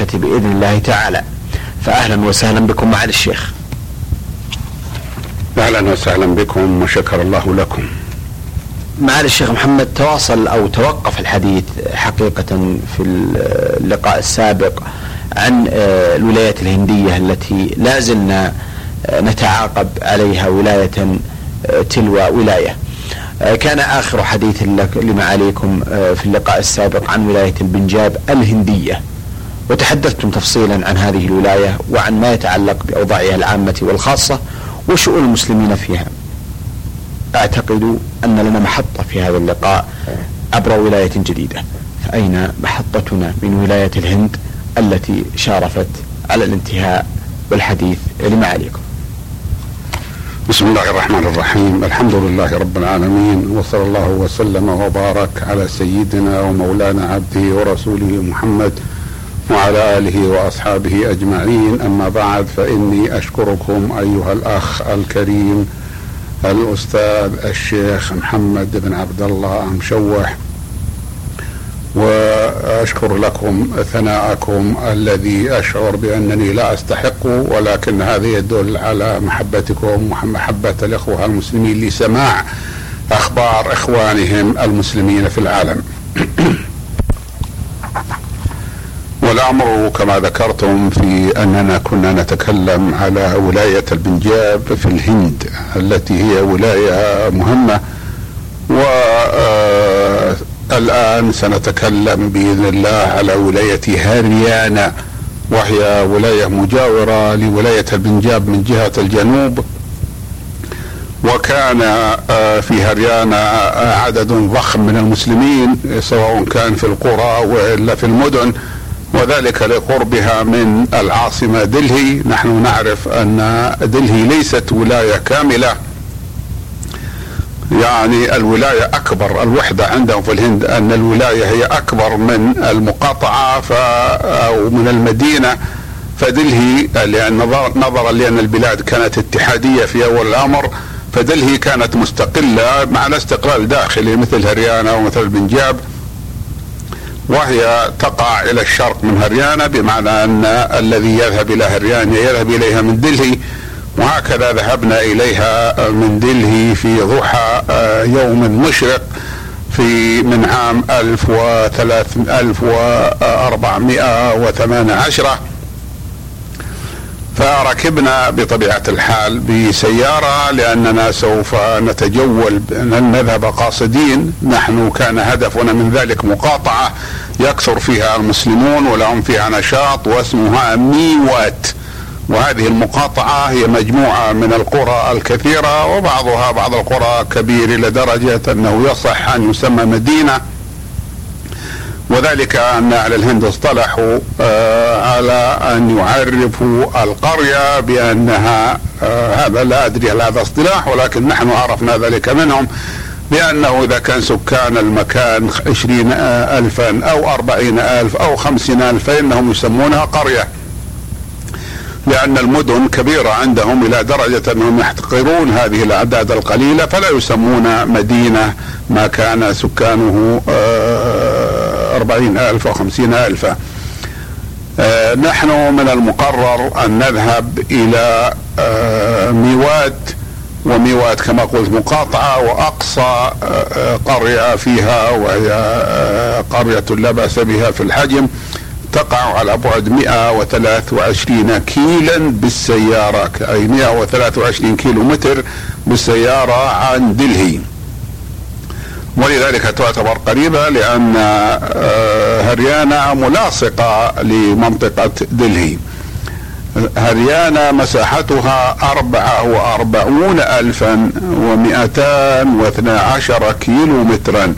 البركة بإذن الله تعالى فأهلا وسهلا بكم معالي الشيخ أهلا وسهلا بكم وشكر الله لكم معالي الشيخ محمد تواصل أو توقف الحديث حقيقة في اللقاء السابق عن آه، الولايات الهندية التي لا زلنا آه، نتعاقب عليها ولاية آه، تلو ولاية. كان آخر حديث لمعاليكم في اللقاء السابق عن ولاية البنجاب الهندية. وتحدثتم تفصيلا عن هذه الولاية وعن ما يتعلق بأوضاعها العامة والخاصة وشؤون المسلمين فيها. أعتقد أن لنا محطة في هذا اللقاء عبر ولاية جديدة. فأين محطتنا من ولاية الهند التي شارفت على الانتهاء والحديث لمعاليكم. بسم الله الرحمن الرحيم الحمد لله رب العالمين وصلى الله وسلم وبارك على سيدنا ومولانا عبده ورسوله محمد وعلى آله وأصحابه أجمعين أما بعد فإني أشكركم أيها الأخ الكريم الأستاذ الشيخ محمد بن عبد الله مشوح وأشكر لكم ثناءكم الذي أشعر بأنني لا أستحق ولكن هذا يدل على محبتكم ومحبة الإخوة المسلمين لسماع أخبار إخوانهم المسلمين في العالم. والأمر كما ذكرتم في أننا كنا نتكلم على ولاية البنجاب في الهند التي هي ولاية مهمة. والان سنتكلم بإذن الله على ولاية هاريانا وهي ولاية مجاورة لولاية البنجاب من جهة الجنوب. وكان آه، في هريانا عدد ضخم من المسلمين سواء كان في القرى وإلا في المدن. وذلك لقربها من العاصمة دلهي. نحن نعرف أن دلهي ليست ولاية كاملة. يعني الولاية أكبر الوحدة عندهم في الهند أن الولاية هي أكبر من المقاطعة ف أو من المدينة. فدلهي لأن نظرا لأن البلاد كانت اتحادية في أول الأمر فدلهي كانت مستقلة مع الاستقلال داخلي مثل هريانا ومثل البنجاب وهي تقع إلى الشرق من هريانا بمعنى أن الذي يذهب إلى هريانا يذهب إليها من دلهي وهكذا ذهبنا إليها من دلهي في ضحى آه، يوم مشرق في من عام 1418 فركبنا بطبيعة الحال بسيارة لأننا سوف نتجول نذهب قاصدين. نحن كان هدفنا من ذلك مقاطعة يكثر فيها المسلمون ولهم فيها نشاط واسمها ميوات. وهذه المقاطعة هي مجموعة من القرى الكثيرة وبعضها بعض القرى كبير إلى درجة أنه يصح أن يسمى مدينة. وذلك أن أهل الهند اصطلحوا آه، على أن يعرفوا القرية بأنها آه، هذا لا أدري هل هذا اصطلاح ولكن نحن عرفنا ذلك منهم بأنه إذا كان سكان المكان عشرين ألفا أو أربعين ألف أو خمسين ألف فإنهم يسمونها قرية لأن المدن كبيرة عندهم إلى درجة أنهم يحتقرون هذه الأعداد القليلة فلا يسمون مدينة ما كان سكانه آه، أربعين ألف أو خمسين ألفا آه، نحن من المقرر أن نذهب إلى آه، ميوات وميوات كما قلت مقاطعة وأقصى قرية فيها وهي قرية لا بأس بها في الحجم تقع على بعد 123 كيلا بالسيارة أي 123 كيلو متر بالسيارة عن دلهي. ولذلك تعتبر قريبة لأن آه، هريانا ملاصقة لمنطقة دلهي. هريانا مساحتها أربعة وأربعون ألفا ومئتان واثنى عشر كيلو مترا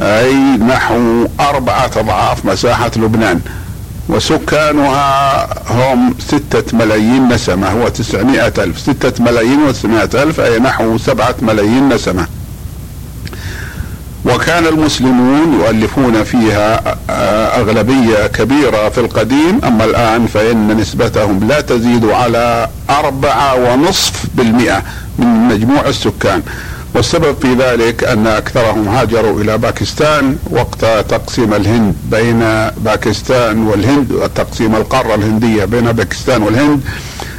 أي نحو أربعة أضعاف مساحة لبنان. وسكانها هم ستة ملايين نسمة هو تسعمائة ألف. ستة ملايين وتسعمائة ألف أي نحو سبعة ملايين نسمة. وكان المسلمون يؤلفون فيها أغلبية كبيرة في القديم أما الآن فإن نسبتهم لا تزيد على أربعة ونصف بالمئة من مجموع السكان. والسبب في ذلك أن أكثرهم هاجروا إلى باكستان وقت تقسيم الهند بين باكستان والهند تقسيم القارة الهندية بين باكستان والهند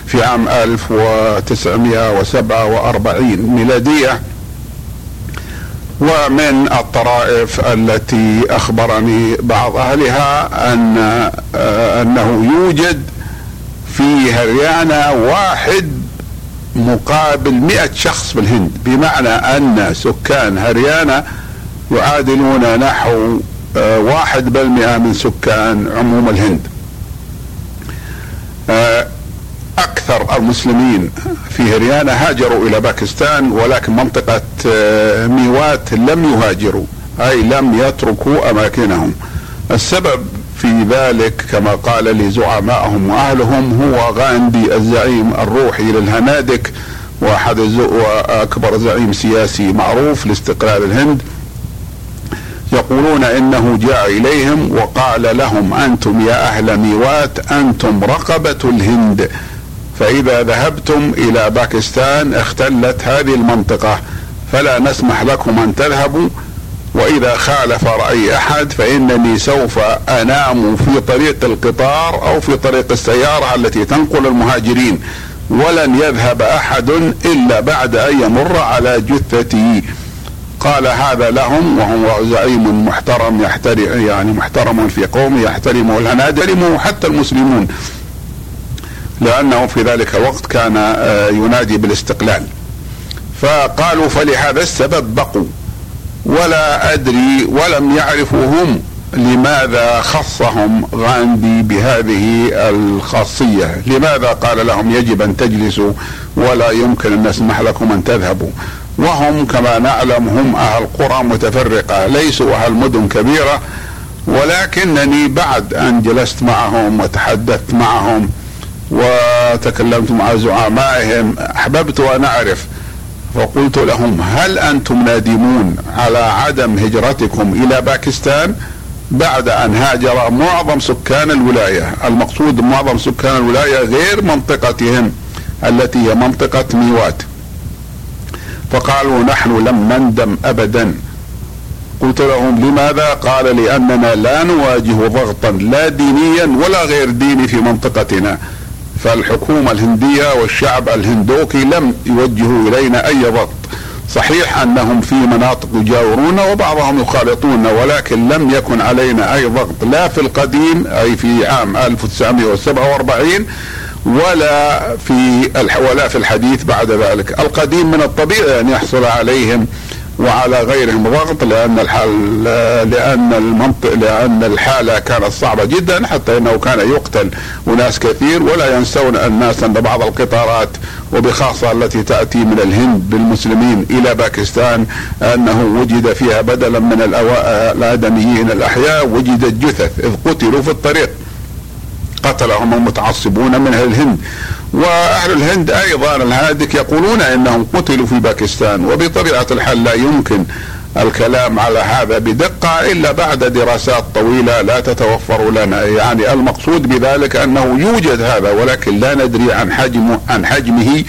في عام 1947 ميلادية. ومن الطرائف التي أخبرني بعض أهلها أن آه، أنه يوجد في هريانا واحد مقابل مئة شخص في الهند بمعنى أن سكان هريانا يعادلون نحو آه، واحد بالمئة من سكان عموم الهند. أكثر المسلمين في هريانا هاجروا إلى باكستان ولكن منطقة آه، ميوات لم يهاجروا أي لم يتركوا أماكنهم. السبب في ذلك كما قال لزعمائهم وأهلهم هو غاندي الزعيم الروحي للهنادك وأحد وأكبر زعيم سياسي معروف لاستقلال الهند. يقولون إنه جاء إليهم وقال لهم أنتم يا أهل ميوات أنتم رقبة الهند. فإذا ذهبتم إلى باكستان اختلت هذه المنطقة فلا نسمح لكم أن تذهبوا وإذا خالف رأي أحد فإنني سوف أنام في طريق القطار أو في طريق السيارة التي تنقل المهاجرين ولن يذهب أحد إلا بعد أن يمر على جثتي. قال هذا لهم وهو زعيم محترم يحترم يعني محترم في قومه يحترمه الهنادر حتى المسلمون. لأنه في ذلك الوقت كان آه، ينادي بالاستقلال فقالوا فلهذا السبب بقوا ولا أدري ولم يعرفوا هم لماذا خصهم غاندي بهذه الخاصية؟ لماذا قال لهم يجب أن تجلسوا ولا يمكن أن نسمح لكم أن تذهبوا؟ وهم كما نعلم هم أهل قرى متفرقة ليسوا أهل مدن كبيرة ولكنني بعد أن جلست معهم وتحدثت معهم وتكلمت مع زعمائهم أحببت أن أعرف وقلت لهم هل أنتم نادمون على عدم هجرتكم إلى باكستان بعد أن هاجر معظم سكان الولاية، المقصود معظم سكان الولاية غير منطقتهم التي هي منطقة ميوات. فقالوا نحن لم نندم ابدا. قلت لهم لماذا؟ قال لأننا لا نواجه ضغطا لا دينيا ولا غير ديني في منطقتنا. فالحكومة الهندية والشعب الهندوكي لم يوجهوا إلينا أي ضغط. صحيح أنهم في مناطق يجاورون وبعضهم يخالطون ولكن لم يكن علينا أي ضغط لا في القديم أي في عام 1947 ولا في ولا في الحديث بعد ذلك. القديم من الطبيعي أن يحصل عليهم وعلى غيرهم ضغط لأن الحال لأن المنطق لأن الحالة كانت صعبة جدا حتى إنه كان يقتل أناس كثير ولا ينسون الناس ان بعض القطارات وبخاصة التي تأتي من الهند بالمسلمين إلى باكستان أنه وجد فيها بدلا من الأدميين الأحياء وجدت جثث إذ قتلوا في الطريق. قتلهم المتعصبون من الهند. وأهل الهند أيضا الهادك يقولون إنهم قتلوا في باكستان وبطبيعة الحال لا يمكن الكلام على هذا بدقة إلا بعد دراسات طويلة لا تتوفر لنا. يعني المقصود بذلك أنه يوجد هذا ولكن لا ندري عن حجمه عن حجمه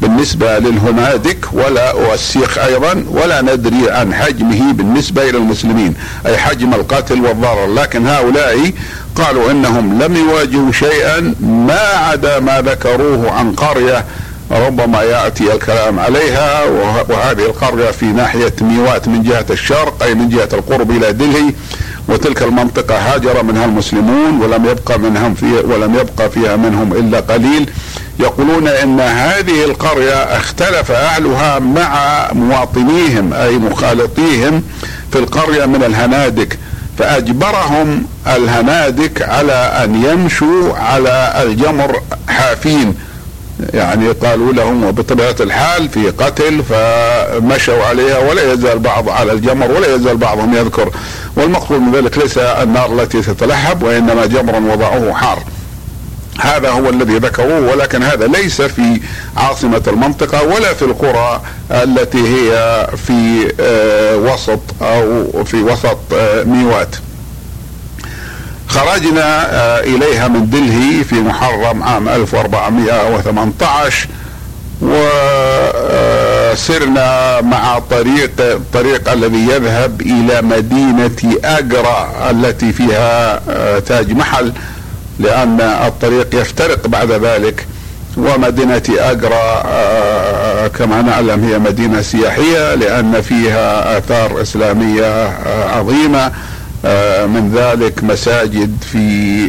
بالنسبة للهنادك ولا والسيخ أيضا ولا ندري عن حجمه بالنسبة إلى المسلمين أي حجم القتل والضرر. لكن هؤلاء قالوا إنهم لم يواجهوا شيئا ما عدا ما ذكروه عن قرية ربما يأتي الكلام عليها وهذه القرية في ناحية ميوات من جهة الشرق أي من جهة القرب إلى دلهي وتلك المنطقة هاجر منها المسلمون ولم يبقى منهم في ولم يبقى فيها منهم إلا قليل. يقولون إن هذه القرية اختلف أهلها مع مواطنيهم أي مخالطيهم في القرية من الهنادك. فأجبرهم الهنادك على أن يمشوا على الجمر حافين. يعني قالوا لهم وبطبيعة الحال في قتل فمشوا عليها ولا يزال بعض على الجمر ولا يزال بعضهم يذكر. والمقصود من ذلك ليس النار التي تتلهب وإنما جمر وضعوه حار. هذا هو الذي ذكروه ولكن هذا ليس في عاصمة المنطقة ولا في القرى التي هي في آه، وسط أو في وسط آه، ميوات. خرجنا آه، إليها من دلهي في محرم عام 1418 و وسرنا مع طريق الطريق الذي يذهب إلى مدينة اجرا التي فيها تاج محل. لأن الطريق يفترق بعد ذلك ومدينة اجرا آه، كما نعلم هي مدينة سياحية لأن فيها آثار إسلامية آه، عظيمة من ذلك مساجد في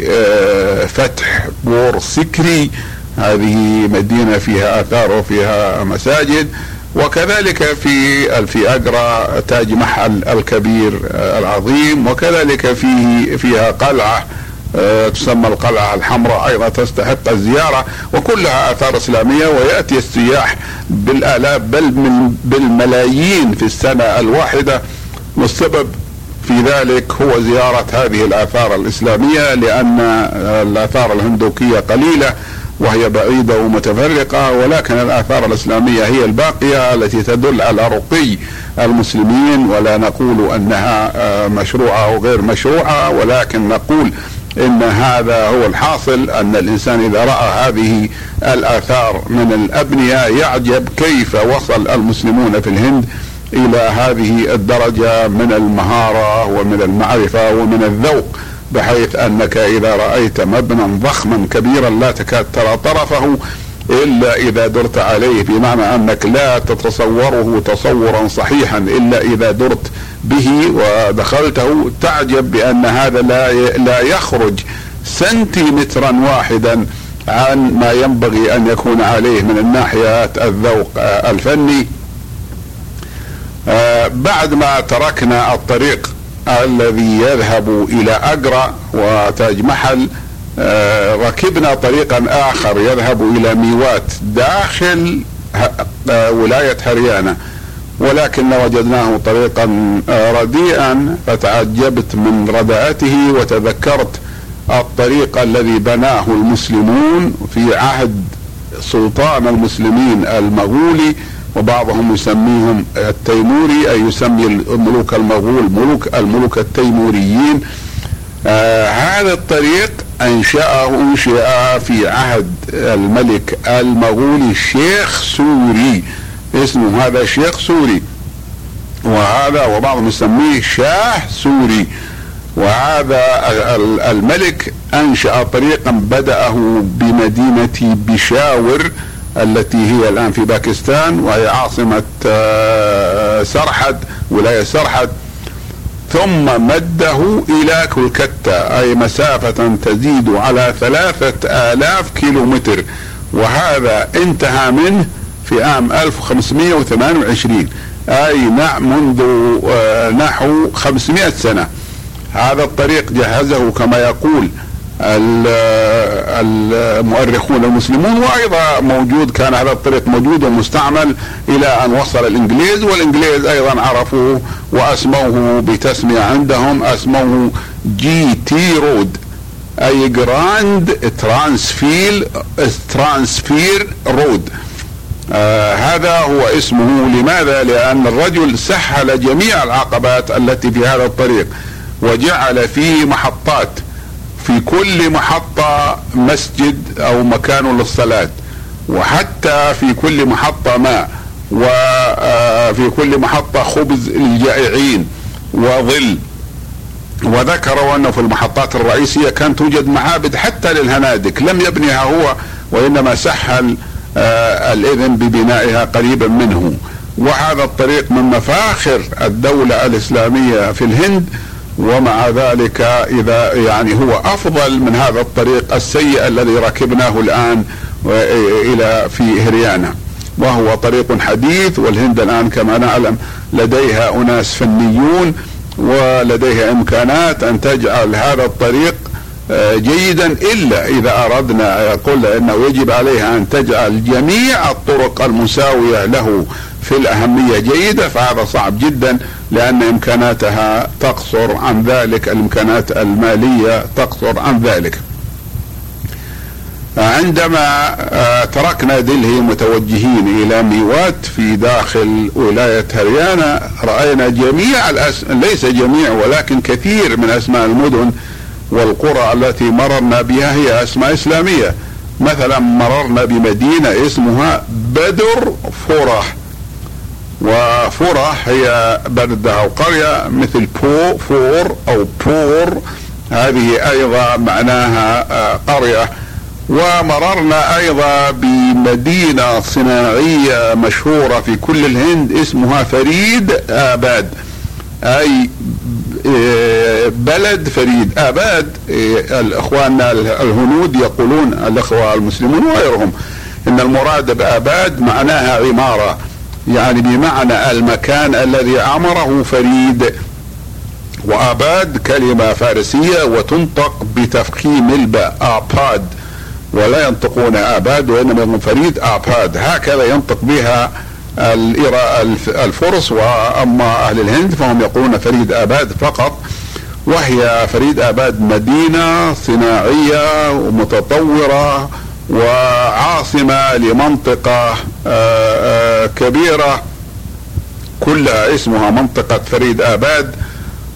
فتح بور سكري. هذه مدينة فيها آثار وفيها مساجد. وكذلك في في أجرا تاج محل الكبير آه، العظيم. وكذلك فيه فيها قلعة آه، تسمى القلعة الحمراء. أيضا تستحق الزيارة وكلها آثار إسلامية ويأتي السياح بالآلاف بل بالملايين في السنة الواحدة. والسبب في ذلك هو زيارة هذه الآثار الإسلامية لأن الآثار الهندوكية قليلة وهي بعيدة ومتفرقة ولكن الآثار الإسلامية هي الباقية التي تدل على رقي المسلمين. ولا نقول أنها آه، مشروعة أو غير مشروعة ولكن نقول إن هذا هو الحاصل أن الإنسان إذا رأى هذه الآثار من الابنيه يعجب كيف وصل المسلمون في الهند إلى هذه الدرجة من المهارة ومن المعرفة ومن الذوق بحيث أنك إذا رأيت مبنى ضخما كبيرا لا تكاد ترى طرفه إلا إذا درت عليه بمعنى أنك لا تتصوره تصورا صحيحا إلا إذا درت به ودخلته تعجب بأن هذا لا لا يخرج سنتيمترا واحدا عن ما ينبغي أن يكون عليه من الناحيه الذوق الفني. آه، بعد ما تركنا الطريق الذي يذهب إلى اجرا وتاج محل آه، ركبنا طريقا آخر يذهب إلى ميوات داخل آه، ولاية هريانة. ولكن وجدناه طريقا آه، رديئا فتعجبت من رداءته وتذكرت الطريق الذي بناه المسلمون في عهد سلطان المسلمين المغولي وبعضهم يسميهم التيموري أي يسمي الملوك المغول ملوك الملوك التيموريين. آه هذا الطريق أنشأه انشئ في عهد الملك المغولي الشيخ سوري. اسمه هذا شيخ سوري. وهذا وبعضهم يسميه شاه سوري. وهذا الملك أنشأ طريقا بدأه بمدينة بشاور التي هي الآن في باكستان وهي عاصمة آه، سرحد ولاية سرحد. ثم مده إلى كلكتا أي مسافة تزيد على ثلاثة آلاف كيلومتر. وهذا انتهى منه في عام 1528 أي نعم منذ آه، نحو 500 سنة. هذا الطريق جهزه كما يقول المؤرخون المسلمون وأيضا موجود كان هذا الطريق موجود ومستعمل إلى أن وصل الإنجليز والإنجليز أيضا عرفوه وأسموه بتسمية عندهم أسموه GT Road أي Grand Transfer Transfer Road آه هذا هو اسمه. لماذا؟ لأن الرجل سهل جميع العقبات التي في هذا الطريق وجعل فيه محطات. في كل محطة مسجد أو مكان للصلاة وحتى في كل محطة ماء وفي كل محطة خبز للجائعين وظل. وذكروا أنه في المحطات الرئيسية كان توجد معابد حتى للهنادك لم يبنيها هو وإنما سهل آه، الإذن ببنائها قريبا منه. وهذا الطريق من مفاخر الدولة الإسلامية في الهند ومع ذلك إذا يعني هو أفضل من هذا الطريق السيء الذي ركبناه الآن إلى في هريانا وهو طريق حديث والهند الآن كما نعلم لديها أناس فنيون ولديها إمكانات أن تجعل هذا الطريق آه، جيدا إلا إذا أردنا يقول انه يجب عليها أن تجعل جميع الطرق المساوية له في الأهمية جيدة فهذا صعب جدا لأن إمكاناتها تقصر عن ذلك الإمكانات المالية تقصر عن ذلك. عندما آه، تركنا دلهي متوجهين إلى ميوات في داخل ولاية هريانا رأينا جميع الأس... ليس جميع ولكن كثير من أسماء المدن والقرى التي مررنا بها هي أسماء إسلامية. مثلا مررنا بمدينة اسمها بدر فرح. وفرة هي بلدة أو قرية مثل بو فور أو بور. هذه أيضا معناها آه، قرية. ومررنا أيضا بمدينة صناعية مشهورة في كل الهند اسمها فريد آباد. أي آه، بلد فريد آباد آه، الإخوان الهنود يقولون الإخوة المسلمون وغيرهم إن المراد بآباد معناها عمارة يعني بمعنى المكان الذي عمره فريد. وآباد كلمة فارسية وتنطق بتفخيم الباء آباد ولا ينطقون آباد وإنما فريد آباد. هكذا ينطق بها الفرس وأما أهل الهند فهم يقولون فريد آباد فقط وهي فريد آباد مدينة صناعية ومتطورة وعاصمة لمنطقة آه، آه، كبيرة كلها اسمها منطقة فريد آباد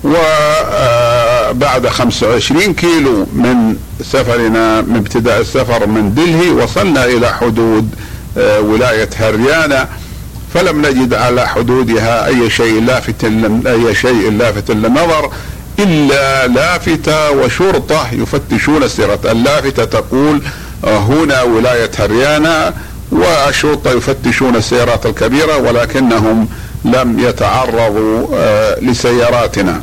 وبعد 25 كيلو من سفرنا من ابتداء السفر من دلهي وصلنا إلى حدود آه، ولاية هريانا فلم نجد على حدودها أي شيء لافت أي شيء لافت للنظر إلا لافتة وشرطة يفتشون السيرة. اللافتة تقول هنا ولاية هريانا والشرطة يفتشون السيارات الكبيرة ولكنهم لم يتعرضوا آه، لسياراتنا.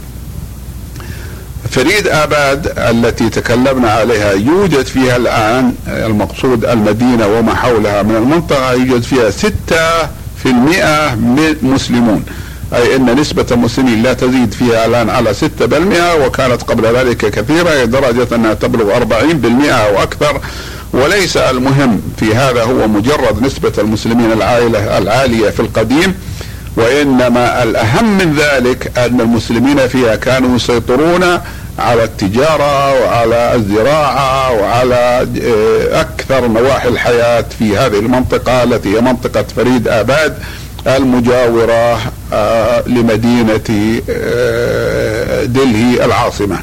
فريد آباد التي تكلمنا عليها يوجد فيها الآن المقصود المدينة وما حولها من المنطقة يوجد فيها ستة في المئة مسلمون. أي أن نسبة المسلمين لا تزيد فيها الآن على ستة بالمئة وكانت قبل ذلك كثيرة لدرجة أنها تبلغ أربعين بالمئة أو أكثر. وليس المهم في هذا هو مجرد نسبة المسلمين العائلة العالية في القديم وإنما الأهم من ذلك أن المسلمين فيها كانوا يسيطرون على التجارة وعلى الزراعة وعلى آه، أكثر نواحي الحياة في هذه المنطقة التي هي منطقة فريد آباد المجاورة آه، لمدينة آه، دلهي العاصمة.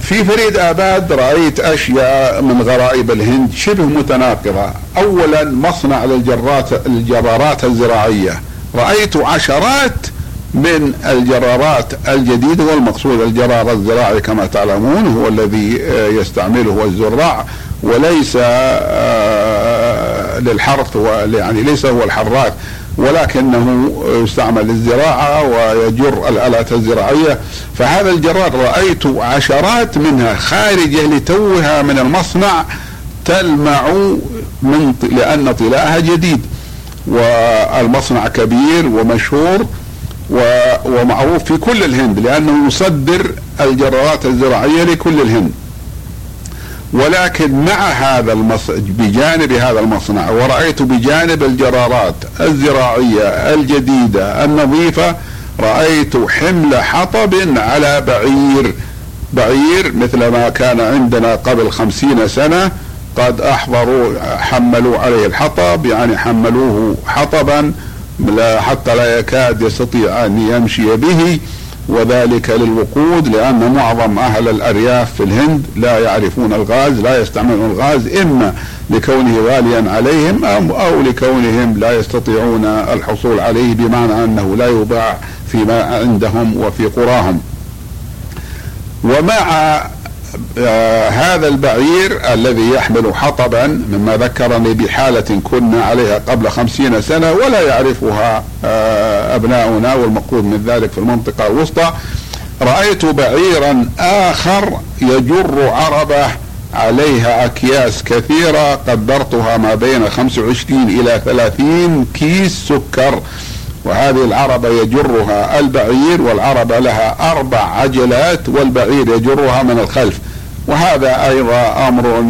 في فريد آباد رأيت أشياء من غرائب الهند شبه متناقضة. أولا مصنع للجرات الجرارات الزراعية. رأيت عشرات من الجرارات الجديدة والمقصود الجرار الزراعي كما تعلمون هو الذي يستعمله الزراع وليس للحرث يعني ليس هو الحراث ولكنه يستعمل للزراعة ويجر الآلات الزراعية. فهذا الجرار رأيت عشرات منها خارجة لتوها من المصنع تلمع من لأن طلاءها جديد والمصنع كبير ومشهور ومعروف في كل الهند لأنه يصدر الجرارات الزراعية لكل الهند. ولكن مع هذا المصنع بجانب هذا المصنع ورأيت بجانب الجرارات الزراعية الجديدة النظيفة رأيت حمل حطب على بعير بعير مثل ما كان عندنا قبل خمسين سنة قد أحضروا حملوا عليه الحطب يعني حملوه حطبا حتى لا يكاد يستطيع أن يمشي به وذلك للوقود لأن معظم أهل الأرياف في الهند لا يعرفون الغاز لا يستعملون الغاز إما لكونه غاليا عليهم أو لكونهم لا يستطيعون الحصول عليه بمعنى أنه لا يباع فيما عندهم وفي قراهم. ومع هذا البعير الذي يحمل حطبا مما ذكرني بحالة كنا عليها قبل خمسين سنة ولا يعرفها آه أبناؤنا والمقصود من ذلك في المنطقة الوسطى. رأيت بعيرا آخر يجر عربة عليها أكياس كثيرة قدرتها ما بين 25 إلى 30 كيس سكر. وهذه العربة يجرها البعير والعربة لها أربع عجلات والبعير يجرها من الخلف. وهذا أيضا أمر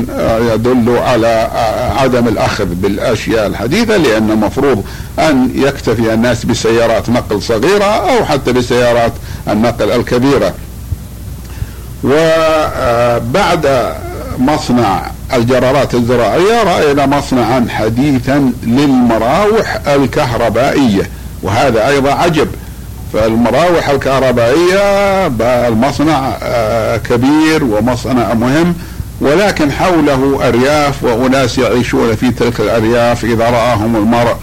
يدل على عدم الأخذ بالأشياء الحديثة لأن المفروض أن يكتفي الناس بسيارات نقل صغيرة أو حتى بسيارات النقل الكبيرة. وبعد مصنع الجرارات الزراعية رأينا مصنعا حديثا للمراوح الكهربائية. وهذا أيضا عجب. فالمراوح الكهربائية المصنع آه، كبير ومصنع مهم ولكن حوله أرياف وأناس يعيشون في تلك الأرياف. إذا رآهم المرء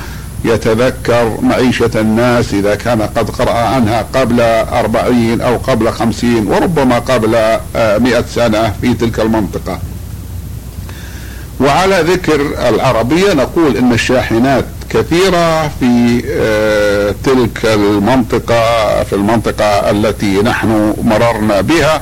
يتذكر معيشة الناس إذا كان قد قرأ عنها قبل أربعين أو قبل خمسين وربما قبل آه، مئة سنة في تلك المنطقة. وعلى ذكر العربية نقول إن الشاحنات كثيرة في آه، تلك المنطقة في المنطقة التي نحن مررنا بها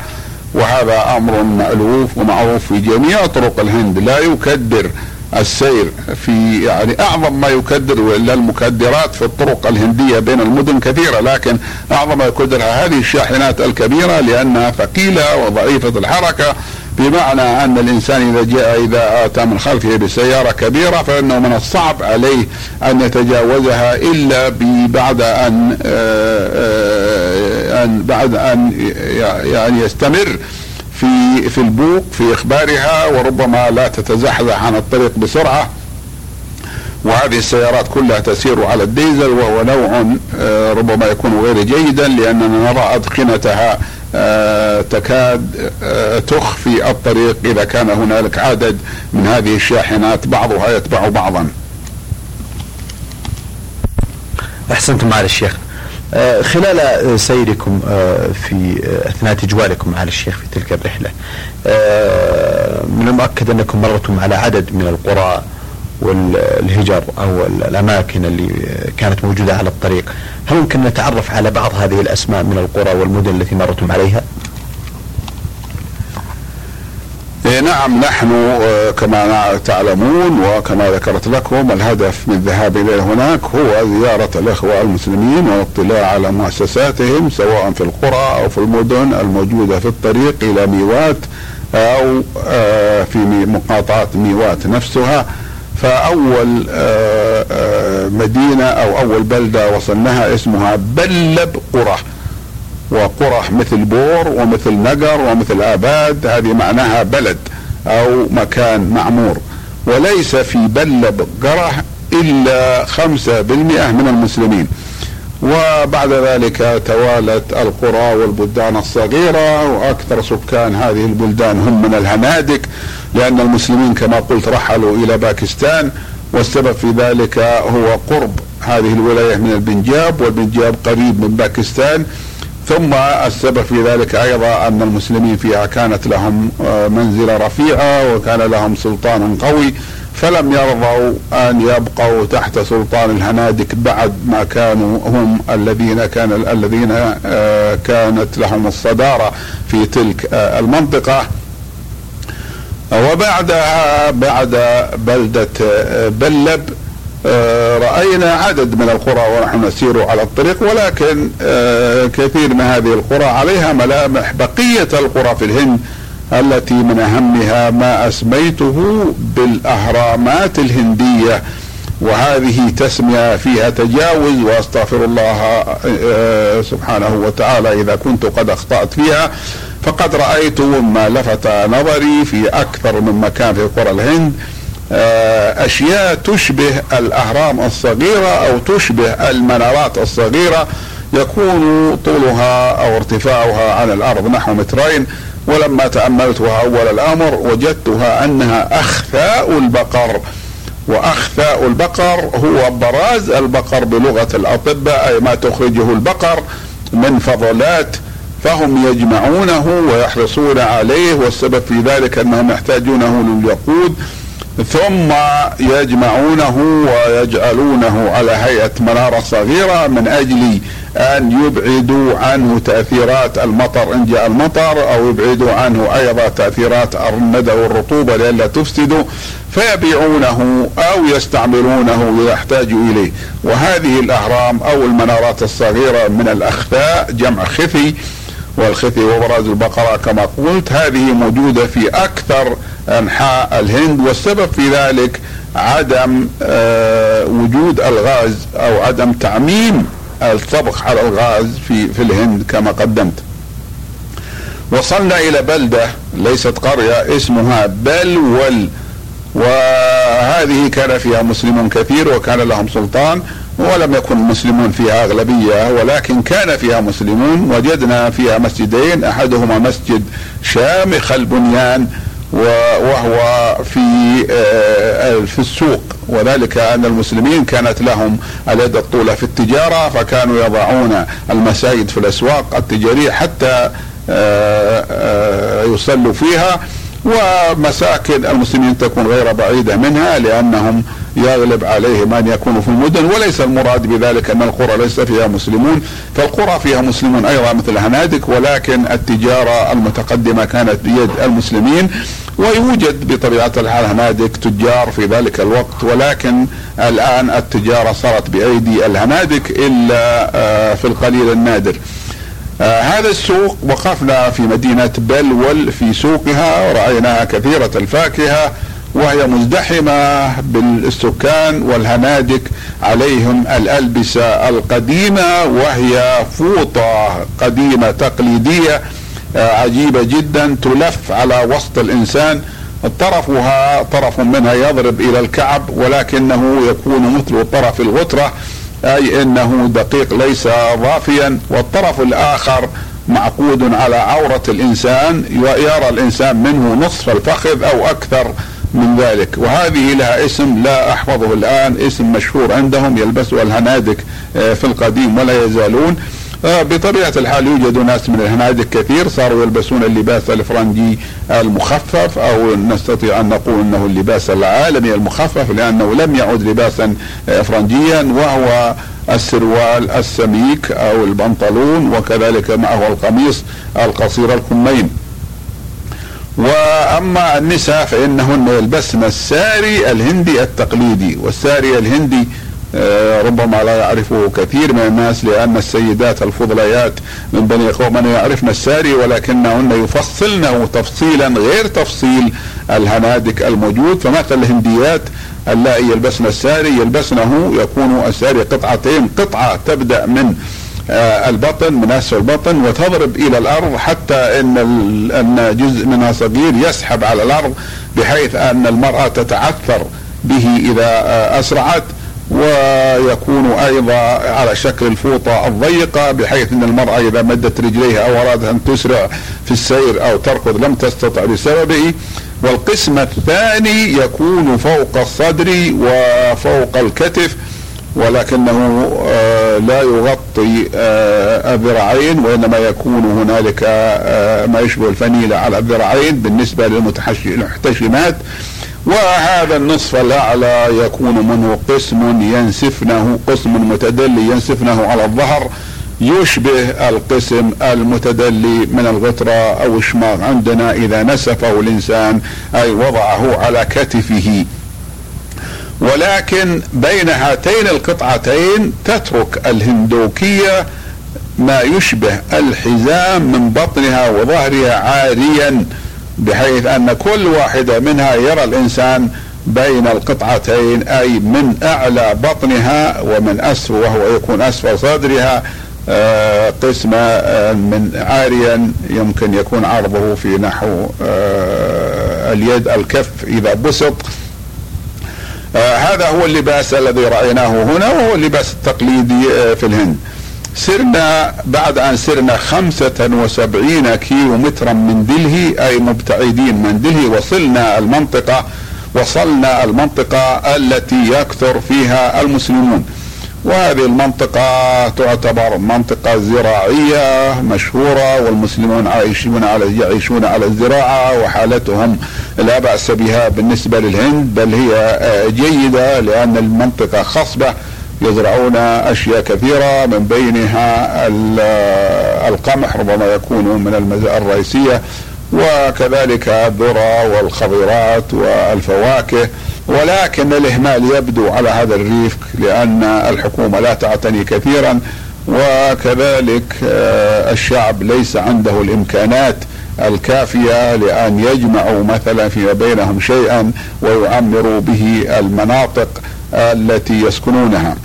وهذا أمر مألوف ومعروف في جميع طرق الهند. لا يكدر السير في يعني أعظم ما يكدر والا المكدرات في الطرق الهندية بين المدن كثيرة لكن أعظم ما يكدرها هذه الشاحنات الكبيرة لأنها ثقيلة وضعيفة الحركة بمعنى أن الإنسان إذا جاء إذا آتى من خلفه بسيارة كبيرة فإنه من الصعب عليه أن يتجاوزها إلا بعد أن آه، آه، أن بعد أن يعني يستمر في في البوق في إخبارها وربما لا تتزحزح عن الطريق بسرعة. وهذه السيارات كلها تسير على الديزل وهو نوع آه، ربما يكون غير جيدا لأننا نرى أدخنتها آه، تكاد آه، تخفي الطريق إذا كان هنالك عدد من هذه الشاحنات بعضها يتبع بعضا. أحسنتم معالي الشيخ. آه، خلال سيركم في أثناء تجوالكم معالي الشيخ في تلك الرحلة من المؤكد أنكم مررتم على عدد من القرى والهجر أو الأماكن اللي كانت موجودة على الطريق، هل ممكن نتعرف على بعض هذه الأسماء من القرى والمدن التي مرتم عليها؟ إيه نعم نحن آه، كما تعلمون وكما ذكرت لكم الهدف من الذهاب إلى هناك هو زيارة الإخوة المسلمين والاطلاع على مؤسساتهم سواء في القرى أو في المدن الموجودة في الطريق إلى ميوات أو آه، في مقاطعة ميوات نفسها فأول آه، آه، مدينة أو أول بلدة وصلناها اسمها بلب قرة وقرة مثل بور ومثل نقر ومثل آباد هذه معناها بلد أو مكان معمور. وليس في بلب قرة إلا خمسة بالمئة من المسلمين. وبعد ذلك توالت القرى والبلدان الصغيرة وأكثر سكان هذه البلدان هم من الهنادك. لأن المسلمين كما قلت رحلوا إلى باكستان والسبب في ذلك هو قرب هذه الولاية من البنجاب والبنجاب قريب من باكستان. ثم السبب في ذلك أيضا أن المسلمين فيها كانت لهم آه، منزلة رفيعة وكان لهم سلطان قوي. فلم يرضوا أن يبقوا تحت سلطان الهنادك بعد ما كانوا هم الذين كان الذين آه، كانت لهم الصدارة في تلك آه، المنطقة. وبعدها بعد بلدة آه، بلب رأينا عدد من القرى ونحن نسير على الطريق ولكن كثير من هذه القرى عليها ملامح بقية القرى في الهند التي من أهمها ما أسميته بالأهرامات الهندية. وهذه تسمية فيها تجاوز وأستغفر الله آه، سبحانه وتعالى إذا كنت قد أخطأت فيها. فقد رايت ما لفت نظري في أكثر من مكان في قرى الهند. آه، أشياء تشبه الأهرام الصغيرة أو تشبه المنارات الصغيرة. يكون طولها أو ارتفاعها عن الأرض نحو مترين. ولما تأملتها أول الأمر وجدتها أنها أخفاء البقر. وأخفاء البقر هو براز البقر بلغة الأطباء أي ما تخرجه البقر من فضلات فهم يجمعونه ويحرصون عليه والسبب في ذلك أنهم يحتاجونه لليقود ثم يجمعونه ويجعلونه على هيئة منارة صغيرة من أجل أن يبعدوا عنه تأثيرات المطر إن جاء المطر أو يبعدوا عنه أيضا تأثيرات الندى والرطوبة لئلا تفسدوا فيبيعونه أو يستعملونه ويحتاجوا إليه. وهذه الأهرام أو المنارات الصغيرة من الأخفاء جمع خفي والخفي وبراز البقرة كما قلت هذه موجودة في أكثر أنحاء الهند والسبب في ذلك عدم آه وجود الغاز أو عدم تعميم الطبخ على الغاز في في الهند كما قدمت. وصلنا إلى بلدة ليست قرية اسمها بلول. وهذه كان فيها مسلمون كثير وكان لهم سلطان. ولم يكن المسلمون فيها أغلبية ولكن كان فيها مسلمون. وجدنا فيها مسجدين أحدهما مسجد شامخ البنيان وهو في في السوق. وذلك أن المسلمين كانت لهم اليد الطولة في التجارة فكانوا يضعون المساجد في الأسواق التجارية حتى يصلوا فيها. ومساكن المسلمين تكون غير بعيدة منها لأنهم يغلب عليهم أن يكونوا في المدن وليس المراد بذلك أن القرى ليس فيها مسلمون. فالقرى فيها مسلمون أيضا مثل هنادك ولكن التجارة المتقدمة كانت بيد المسلمين. ويوجد بطبيعة الحال هنادك تجار في ذلك الوقت ولكن الآن التجارة صارت بأيدي الهنادك إلا آه، في القليل النادر. آه هذا السوق وقفنا في مدينة بلول في سوقها ورأيناها كثيرة الفاكهة. وهي مزدحمة بالسكان والهنادك عليهم الألبسة القديمة وهي فوطة قديمة تقليدية آه عجيبة جدا تلف على وسط الإنسان. طرفها طرف منها يضرب إلى الكعب ولكنه يكون مثل طرف الغترة أي إنه دقيق ليس ضافيا والطرف الآخر معقود على عورة الإنسان ويرى الإنسان منه نصف الفخذ أو أكثر. من ذلك. وهذه لها اسم لا أحفظه الآن اسم مشهور عندهم يلبسها الهنادك آه، في القديم ولا يزالون. آه، بطبيعة الحال يوجد ناس من الهنادك كثير صاروا يلبسون اللباس الفرنجي المخفف أو نستطيع أن نقول إنه اللباس العالمي المخفف لأنه لم يعد لباسا آه، فرنجيا وهو السروال السميك أو البنطلون وكذلك معه القميص القصير الكمين وأما النساء فإنهن يلبسن الساري الهندي التقليدي والساري الهندي آه، ربما لا يعرفه كثير من الناس لأن السيدات الفضليات من بني قوم يعرفن الساري ولكنهن يفصلنه تفصيلا غير تفصيل الهنادك الموجود. فمثل الهنديات اللائي يلبسن الساري يلبسنه يكون الساري قطعتين قطعة تبدأ من البطن من اسفل البطن وتضرب إلى الأرض حتى إن أن جزء منها صغير يسحب على الأرض بحيث أن المرأة تتعثر به إذا آه، أسرعت ويكون أيضا على شكل الفوطة الضيقة بحيث إن المرأة إذا مدت رجليها أو أرادت أن تسرع في السير أو تركض لم تستطع بسببه. والقسم الثاني يكون فوق الصدر وفوق الكتف ولكنه آه، لا يغطي آه، الذراعين وإنما يكون هنالك آه، ما يشبه الفنيلة على الذراعين بالنسبة للمحتشمات وهذا النصف الأعلى يكون منه قسم ينسفنه قسم متدلي ينسفنه على الظهر. يشبه القسم المتدلي من الغترة أو الشماغ عندنا إذا نسفه الإنسان أي وضعه على كتفه. ولكن بين هاتين القطعتين تترك الهندوكية ما يشبه الحزام من بطنها وظهرها عاريا بحيث أن كل واحدة منها يرى الإنسان بين القطعتين أي من أعلى بطنها ومن أسفل وهو يكون أسفل صدرها آه، قسم آه، من عاريا يمكن يكون عرضه في نحو آه، اليد الكف إذا بسط. هذا هو اللباس الذي رأيناه هنا وهو اللباس التقليدي في الهند. سرنا بعد أن سرنا خمسة وسبعين كيلو مترا من دلهي أي مبتعدين من دلهي وصلنا المنطقة وصلنا المنطقة التي يكثر فيها المسلمون. وهذه المنطقة تعتبر منطقة زراعية مشهورة والمسلمون عايشون على يعيشون على الزراعة وحالتهم لا بأس بها بالنسبة للهند بل هي جيدة لأن المنطقة خصبة يزرعون أشياء كثيرة من بينها القمح ربما يكون من المزارع الرئيسية. وكذلك الذرة والخضيرات والفواكه ولكن الإهمال يبدو على هذا الريف لأن الحكومة لا تعتني كثيرا وكذلك آه، الشعب ليس عنده الإمكانات الكافية لأن يجمعوا مثلا فيما بينهم شيئا ويعمروا به المناطق التي يسكنونها.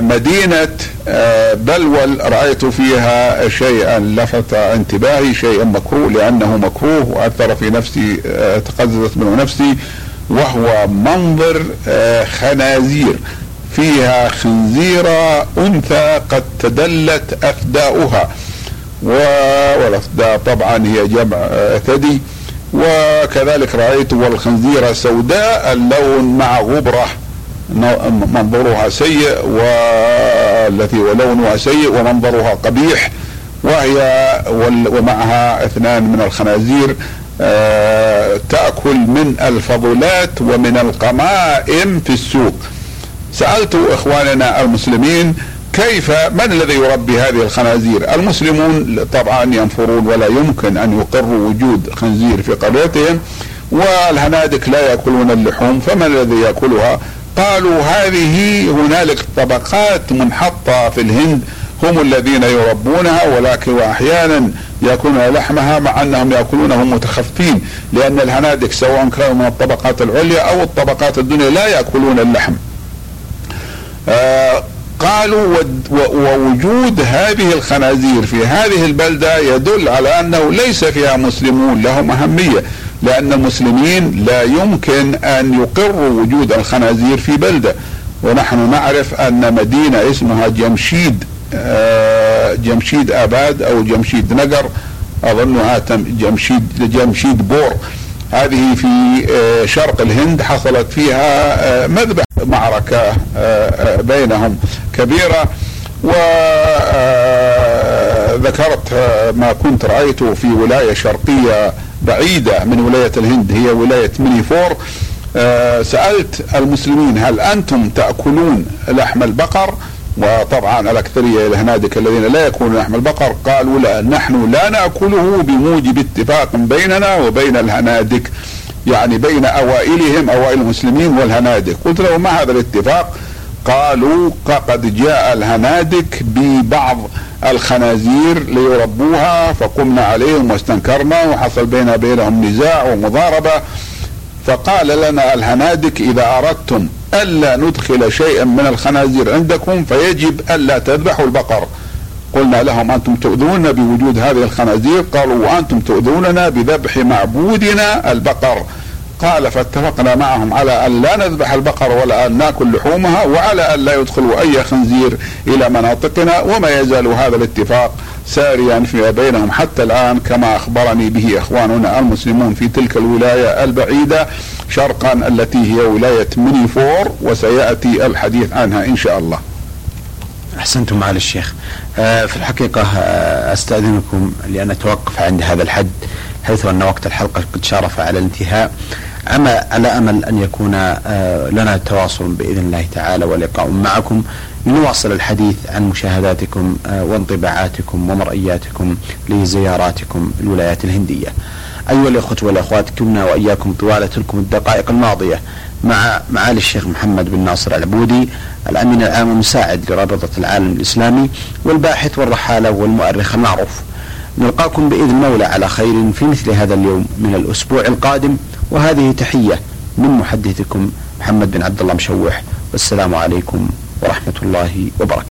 مدينة آه، بلول رأيت فيها شيئا لفت انتباهي شيئا مكروه لأنه مكروه وأثر في نفسي آه، تقززت منه نفسي وهو منظر خنازير. فيها خنزيرة أنثى قد تدلت أفداؤها. والأفداء طبعا هي جمع ثدي. وكذلك رأيت والخنزيرة سوداء اللون مع غبرة. منظرها سيء والتي ولونها سيء ومنظرها قبيح وهي ومعها اثنان من الخنازير آه، تأكل من الفضلات ومن القمائم في السوق. سألت إخواننا المسلمين كيف من الذي يربي هذه الخنازير؟ المسلمون طبعا ينفرون ولا يمكن أن يقروا وجود خنزير في قريتهم والهنادك لا يأكلون اللحوم فمن الذي يأكلها؟ قالوا هذه هنالك طبقات منحطة في الهند هم الذين يربونها ولكن واحيانا يأكلون لحمها مع أنهم ياكلونه متخفين لأن الهنادك سواء كانوا من الطبقات العليا أو الطبقات الدنيا لا يأكلون اللحم. آه قالوا ووجود هذه الخنازير في هذه البلدة يدل على أنه ليس فيها مسلمون لهم أهمية لأن المسلمين لا يمكن أن يقروا وجود الخنازير في بلده. ونحن نعرف أن مدينة اسمها جمشيد آه، جمشيد آباد أو جمشيد نقر أظنها جمشيد جمشيد بور. هذه في آه، شرق الهند حصلت فيها آه، مذبح معركة بينهم كبيرة. وذكرت ما كنت رأيته في ولاية شرقية بعيدة من ولاية الهند هي ولاية مينيفور سألت المسلمين هل أنتم تأكلون لحم البقر؟ وطبعا الاكثريه الهنادك الذين لا يكونون لحم البقر قالوا لا نحن لا نأكله بموجب اتفاق بيننا وبين الهنادك يعني بين أوائلهم أوائل المسلمين والهنادك. قلت له ما هذا الاتفاق؟ قالوا قد جاء الهنادك ببعض الخنازير ليربوها فقمنا عليهم واستنكرنا وحصل بيننا بينهم نزاع ومضاربة. فقال لنا الهنادك إذا أردتم ألا ندخل شيئا من الخنازير عندكم فيجب ألا تذبحوا البقر. قلنا لهم أنتم تؤذوننا بوجود هذه الخنازير؟ قالوا وأنتم تؤذوننا بذبح معبودنا البقر. قال فاتفقنا معهم على أن لا نذبح البقر ولا أن نأكل لحومها وعلى أن لا يدخلوا أي خنزير إلى مناطقنا وما يزال هذا الاتفاق ساريا فيما بينهم حتى الآن كما أخبرني به إخواننا المسلمون في تلك الولاية البعيدة شرقا التي هي ولاية مينيفور وسيأتي الحديث عنها إن شاء الله. أحسنتم معالي الشيخ. آه، في الحقيقة آه، أستأذنكم لأن أتوقف عند هذا الحد حيث أن وقت الحلقة قد شارف على الانتهاء. أما على أمل أن يكون آه، لنا تواصل بإذن الله تعالى ولقاء معكم لنواصل الحديث عن مشاهداتكم وانطباعاتكم ومرئياتكم لزياراتكم الولايات الهندية. أيها الأخوة والأخوات كنا وإياكم طوال تلكم الدقائق الماضية مع معالي الشيخ محمد بن ناصر العبودي الأمين العام المساعد لرابطة العالم الإسلامي والباحث والرحالة والمؤرخ المعروف. نلقاكم بإذن المولى على خير في مثل هذا اليوم من الأسبوع القادم. وهذه تحية من محدثكم محمد بن عبد الله مشوح والسلام عليكم ورحمة الله وبركاته.